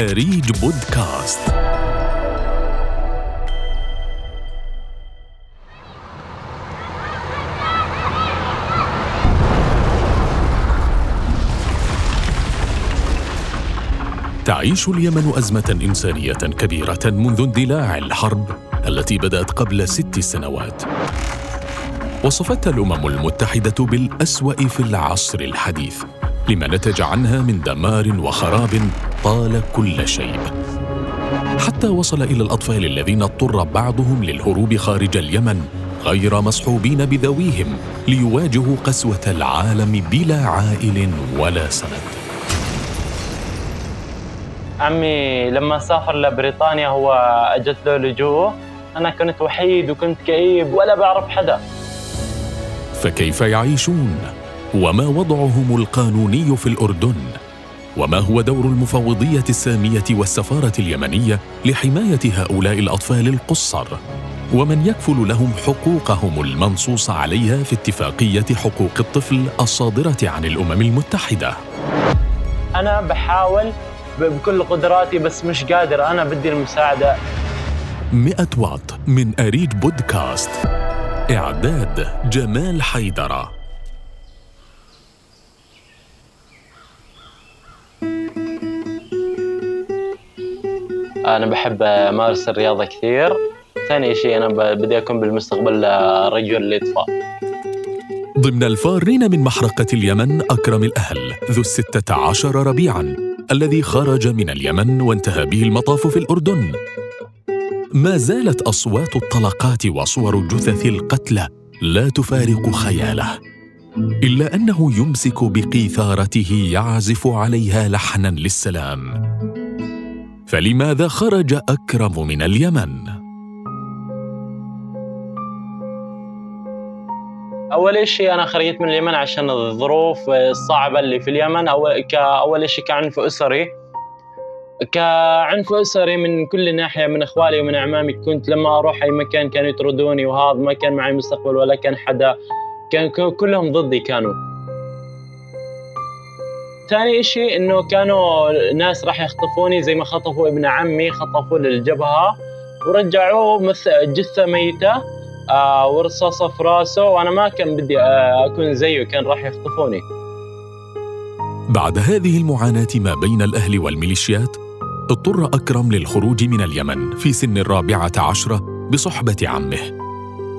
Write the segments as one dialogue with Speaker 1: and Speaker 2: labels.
Speaker 1: أريج بودكاست. تعيش اليمن أزمة إنسانية كبيرة منذ اندلاع الحرب التي بدأت قبل ست سنوات. وصفتها الأمم المتحدة بالأسوأ في العصر الحديث. لما نتج عنها من دمار وخراب طال كل شيء حتى وصل إلى الأطفال الذين اضطر بعضهم للهروب خارج اليمن غير مصحوبين بذويهم ليواجهوا قسوة العالم بلا عائل ولا سند.
Speaker 2: عمي لما سافر لبريطانيا هو اجت له لجوء أنا كنت وحيد وكنت كئيب ولا بعرف حدا.
Speaker 1: فكيف يعيشون؟ وما وضعهم القانوني في الأردن وما هو دور المفوضية السامية والسفارة اليمنية لحماية هؤلاء الأطفال القصر؟ ومن يكفل لهم حقوقهم المنصوص عليها في اتفاقية حقوق الطفل الصادرة عن الأمم المتحدة.
Speaker 2: أنا بحاول بكل قدراتي بس مش قادر. أنا بدي المساعدة.
Speaker 1: 100 واط من اريج بودكاست. إعداد جمال حيدرة.
Speaker 2: أنا بحب امارس الرياضة كثير. ثاني شيء أنا بدي أكون بالمستقبل رجل الاطفاء
Speaker 1: ضمن الفارين من محرقة اليمن أكرم الأهل ذو الستة عشر ربيعاً الذي خرج من اليمن وانتهى به المطاف في الأردن. ما زالت أصوات الطلقات وصور جثث القتلى لا تفارق خياله إلا أنه يمسك بقيثارته يعزف عليها لحناً للسلام. فلماذا خرج أكرم من اليمن؟
Speaker 2: أول شيء أنا خرجت من اليمن عشان الظروف الصعبة اللي في اليمن. أول كاول شيء كعنف أسري. كعنف أسري من كل ناحية من اخوالي ومن أعمامي. كنت لما أروح أي مكان كانوا يطردوني وهذا ما كان معي مستقبل ولا كان حدا. كان كلهم ضدي كانوا. ثاني شيء إنه كانوا ناس راح يخطفوني زي ما خطفوا ابن عمي خطفوه للجبهه ورجعوه مثل جثة ميتة آه ورصاصة في راسه وأنا ما كان بدي آه أكون زيه كان راح يخطفوني.
Speaker 1: بعد هذه المعاناة ما بين الأهل والميليشيات اضطر أكرم للخروج من اليمن في سن الرابعة عشرة بصحبة عمه.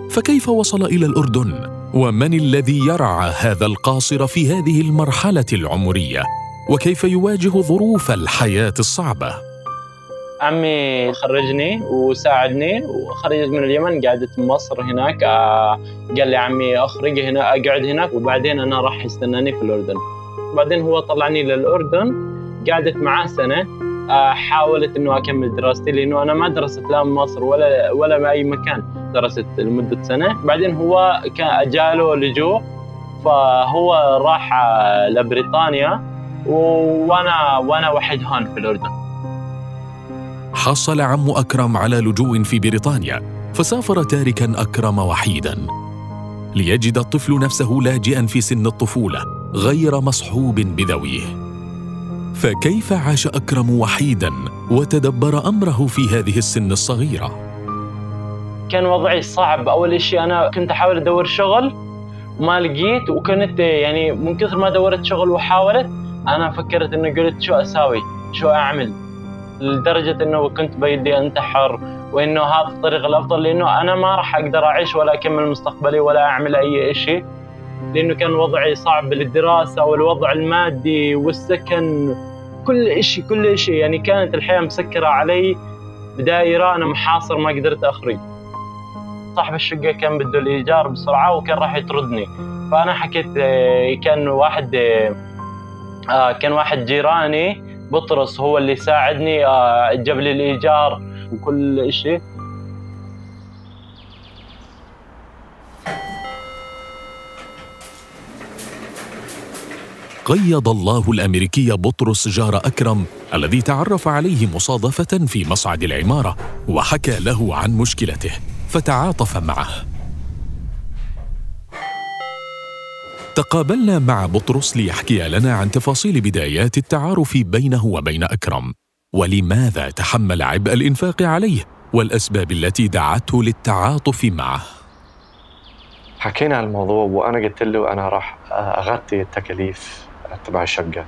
Speaker 1: فكيف وصل إلى الأردن؟ ومن الذي يرعى هذا القاصر في هذه المرحلة العمرية؟ وكيف يواجه ظروف الحياة الصعبة؟
Speaker 2: عمي خرجني وساعدني وخرجت من اليمن قعدت مصر هناك. آه، قال لي عمي أخرج هنا أقعد هناك وبعدين أنا راح يستناني في الأردن. بعدين هو طلعني للأردن قعدت معاه سنة. حاولت إنه أكمل دراستي لأنه أنا ما درست لا مصر ولا ولا بأي مكان. درست لمدة سنة. بعدين هو كان جاله لجوء فهو راح لبريطانيا وأنا وأنا وحيد هون في الأردن.
Speaker 1: حصل عم أكرم على لجوء في بريطانيا فسافر تاركا أكرم وحيدا. ليجد الطفل نفسه لاجئا في سن الطفولة غير مصحوب بذويه. فكيف عاش أكرم وحيدا وتدبر أمره في هذه السن الصغيرة؟
Speaker 2: كان وضعي صعب. أول شيء أنا كنت أحاول أدور شغل وما لقيت وكنت يعني من كثر ما دورت شغل وحاولت أنا فكرت إنه قلت شو أساوي؟ شو أعمل؟ لدرجة إنه كنت بيدي أنتحر وإنه هذا الطريق الأفضل لأنه أنا ما راح أقدر أعيش ولا أكمل مستقبلي ولا أعمل أي شيء لأنه كان وضعي صعب. للدراسة والوضع المادي والسكن كل شيء كل شيء يعني كانت الحياة مسكرة علي بدائره أنا محاصر ما قدرت أخرج. صاحب الشقة كان بده الإيجار بسرعة وكان راح يطردني. فأنا حكيت آه، كان واحد آه، آه، كان واحد جيراني بطرس هو اللي ساعدني جاب لي الإيجار وكل شيء
Speaker 1: قيض الله الأمريكي بطرس جار أكرم الذي تعرف عليه مصادفة في مصعد العمارة وحكى له عن مشكلته فتعاطف معه. تقابلنا مع بطرس ليحكي لنا عن تفاصيل بدايات التعارف بينه وبين أكرم ولماذا تحمل عبء الإنفاق عليه والأسباب التي دعته للتعاطف معه.
Speaker 3: حكينا عن الموضوع وأنا قلت له أنا راح أغطي التكاليف. تبع الشقه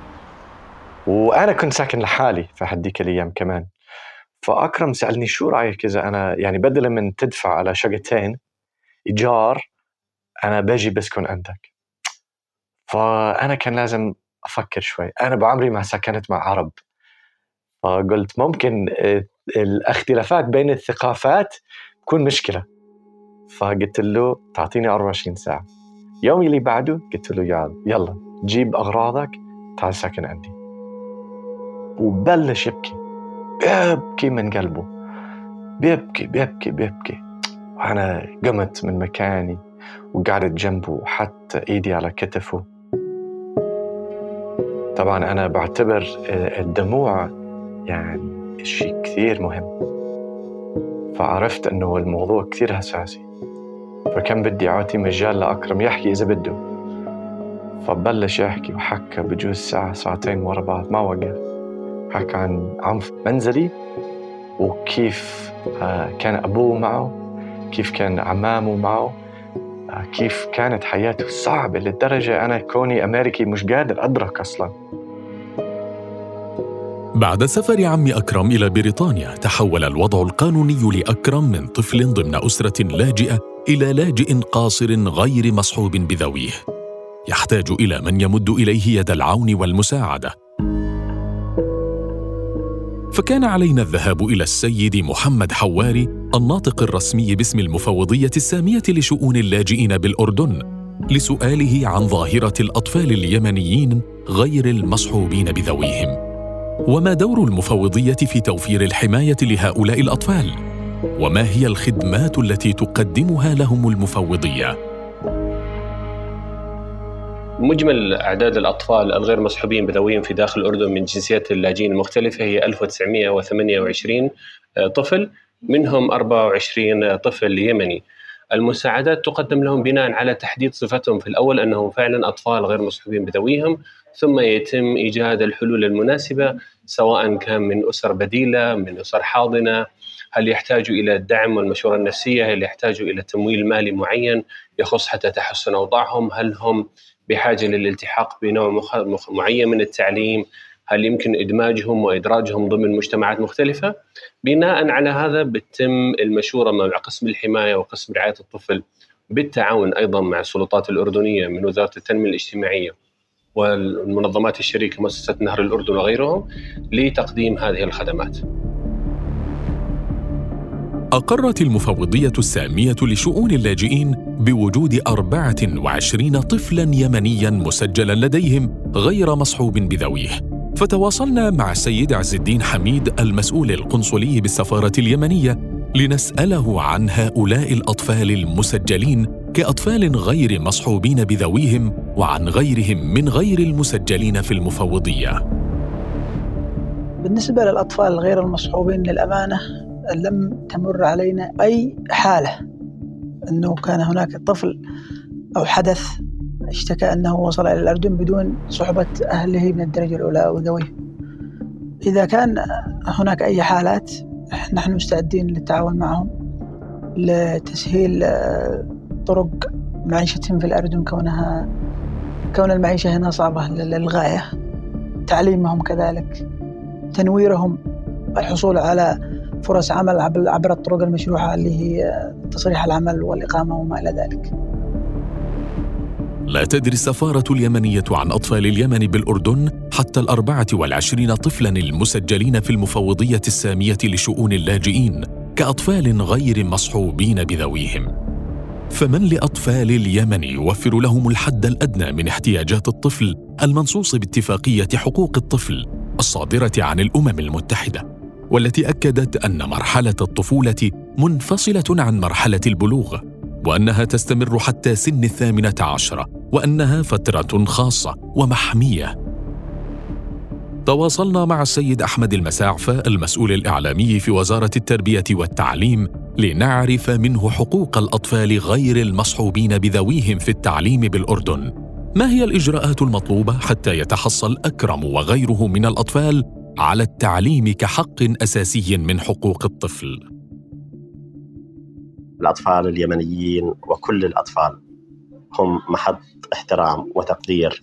Speaker 3: وأنا كنت ساكن لحالي في هديك الأيام كمان. فأكرم سألني شو رأيك إذا أنا يعني بدلا من تدفع على شقتين إيجار أنا باجي بسكن عندك. فأنا كان لازم أفكر شوي. أنا بعمري ما سكنت مع عرب. فقلت ممكن الاختلافات بين الثقافات تكون مشكلة. فقلت له تعطيني 24 ساعة. يوم اللي بعده قلت له يلا. جيب أغراضك تعال ساكن عندي. وبلش يبكي. بيبكي من قلبه. بيبكي بيبكي بيبكي. وأنا قمت من مكاني وقعدت جنبه وحط إيدي على كتفه. طبعا أنا بعتبر الدموع يعني شيء كثير مهم. فعرفت أنه الموضوع كثير حساسي فكان بدي أعطي مجال لأكرم يحكي إذا بده. فبلش يحكي وحكى بجوز ساعة ساعتين ورا بعض ما وقف. حكى عن عنف منزلي وكيف آه، كان أبوه معه كيف كان عمامه معه آه، كيف كانت حياته. صعبة للدرجة أنا كوني أمريكي مش قادر أدرك أصلا.
Speaker 1: بعد سفر عم أكرم إلى بريطانيا تحول الوضع القانوني لأكرم من طفل ضمن أسرة لاجئة إلى لاجئ قاصر غير مصحوب بذويه. يحتاج إلى من يمد إليه يد العون والمساعدة. فكان علينا الذهاب إلى السيد محمد حواري الناطق الرسمي باسم المفوضية السامية لشؤون اللاجئين بالأردن لسؤاله عن ظاهرة الأطفال اليمنيين غير المصحوبين بذويهم. وما دور المفوضية في توفير الحماية لهؤلاء الأطفال؟ وما هي الخدمات التي تقدمها لهم المفوضية؟
Speaker 4: مجمل أعداد الأطفال الغير مصحوبين بذويهم في داخل الأردن من جنسيات اللاجئين المختلفة هي 1928 آه، طفل منهم 24 طفل يمني. المساعدات تقدم لهم بناء على تحديد صفتهم في الأول أنهم فعلا أطفال غير مصحوبين بذويهم ثم يتم إيجاد الحلول المناسبة سواء كان من أسر بديلة من أسر حاضنة. هل يحتاجوا إلى الدعم والمشورة النفسية؟ هل يحتاجوا إلى تمويل مالي معين يخص حتى تحسن أوضاعهم؟ هل هم بحاجة للالتحاق بنوع معين من التعليم هل يمكن إدماجهم وإدراجهم ضمن مجتمعات مختلفة بناء على هذا بتم المشورة مع قسم الحماية وقسم رعاية الطفل بالتعاون أيضا مع السلطات الأردنية من وزارة التنمية الاجتماعية والمنظمات الشريكة مؤسسة نهر الأردن وغيرهم لتقديم هذه الخدمات.
Speaker 1: أقرت المفوضية السامية لشؤون اللاجئين بوجود 24 طفلاً يمنياً مسجلاً لديهم غير مصحوب بذويه. فتواصلنا مع السيد عز الدين حميد المسؤول القنصلي بالسفارة اليمنية لنسأله عن هؤلاء الأطفال المسجلين كأطفال غير مصحوبين بذويهم وعن غيرهم من غير المسجلين في المفوضية.
Speaker 5: بالنسبة للأطفال الغير المصحوبين للأمانة لم تمر علينا أي حالة. أنه كان هناك طفل أو حدث اشتكى أنه وصل إلى الأردن بدون صحبة أهله من الدرجة الأولى وذويه إذا كان هناك أي حالات نحن مستعدين للتعاون معهم لتسهيل آه، طرق معيشتهم في الأردن كونها كون المعيشة هنا صعبة للغاية. تعليمهم كذلك تنويرهم الحصول على فرص عمل عبر الطرق المشروعة اللي هي تصريح العمل والإقامة وما إلى ذلك.
Speaker 1: لا تدري السفارة اليمنية عن أطفال اليمن بالأردن حتى الأربعة والعشرين طفلا المسجلين في المفوضية السامية لشؤون اللاجئين كأطفال غير مصحوبين بذويهم. فمن لأطفال اليمن يوفر لهم الحد الأدنى من احتياجات الطفل المنصوص باتفاقية حقوق الطفل الصادرة عن الأمم المتحدة. والتي أكدت أن مرحلة الطفولة منفصلة عن مرحلة البلوغ وأنها تستمر حتى سن الثامنة عشرة وأنها فترة خاصة ومحمية. تواصلنا مع السيد أحمد المساعفه المسؤول الإعلامي في وزارة التربية والتعليم لنعرف منه حقوق الأطفال غير المصحوبين بذويهم في التعليم بالأردن. ما هي الإجراءات المطلوبة حتى يتحصل أكرم وغيره من الأطفال؟ على التعليم كحق أساسي من حقوق الطفل.
Speaker 6: الأطفال اليمنيين وكل الأطفال هم محط احترام وتقدير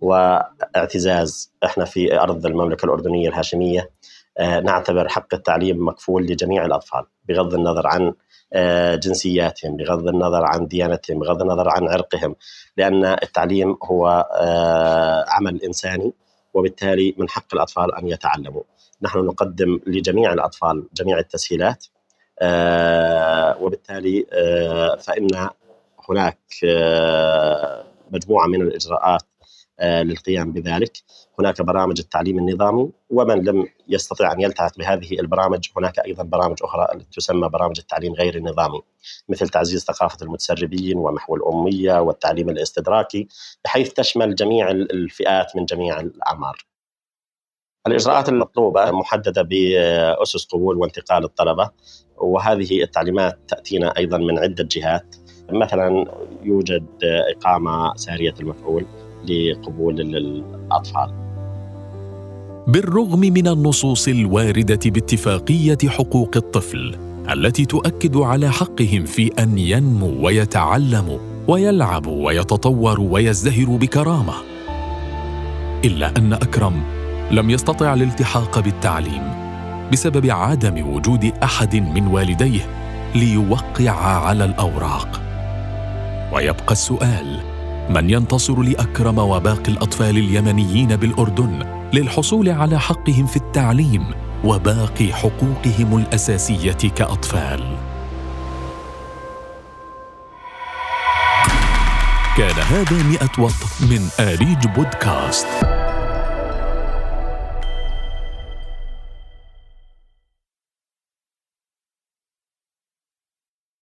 Speaker 6: واعتزاز. إحنا في أرض المملكة الأردنية الهاشمية آه، نعتبر حق التعليم مكفول لجميع الأطفال بغض النظر عن آه، جنسياتهم بغض النظر عن ديانتهم بغض النظر عن عرقهم لأن التعليم هو آه، عمل إنساني. وبالتالي من حق الأطفال أن يتعلموا. نحن نقدم لجميع الأطفال جميع التسهيلات وبالتالي فإن هناك مجموعة من الإجراءات آه، للقيام بذلك. هناك برامج التعليم النظامي ومن لم يستطع أن يلتحق بهذه البرامج هناك أيضا برامج أخرى تسمى برامج التعليم غير النظامي مثل تعزيز ثقافة المتسربين ومحو الأمية والتعليم الاستدراكي بحيث تشمل جميع الفئات من جميع الأعمار. الإجراءات المطلوبة محددة بأسس قبول وانتقال الطلبة وهذه التعليمات تأتينا أيضا من عدة جهات. مثلا يوجد إقامة سارية المفعول لقبول الاطفال.
Speaker 1: بالرغم من النصوص الواردة باتفاقية حقوق الطفل التي تؤكد على حقهم في أن ينموا ويتعلموا ويلعبوا ويتطوروا ويزدهروا بكرامة إلا أن أكرم لم يستطع الالتحاق بالتعليم بسبب عدم وجود أحد من والديه ليوقع على الأوراق ويبقى السؤال من ينتصر لأكرم وباقي الأطفال اليمنيين بالأردن للحصول على حقهم في التعليم وباقي حقوقهم الأساسية كأطفال. كان هذا مئة وط من آريج بودكاست.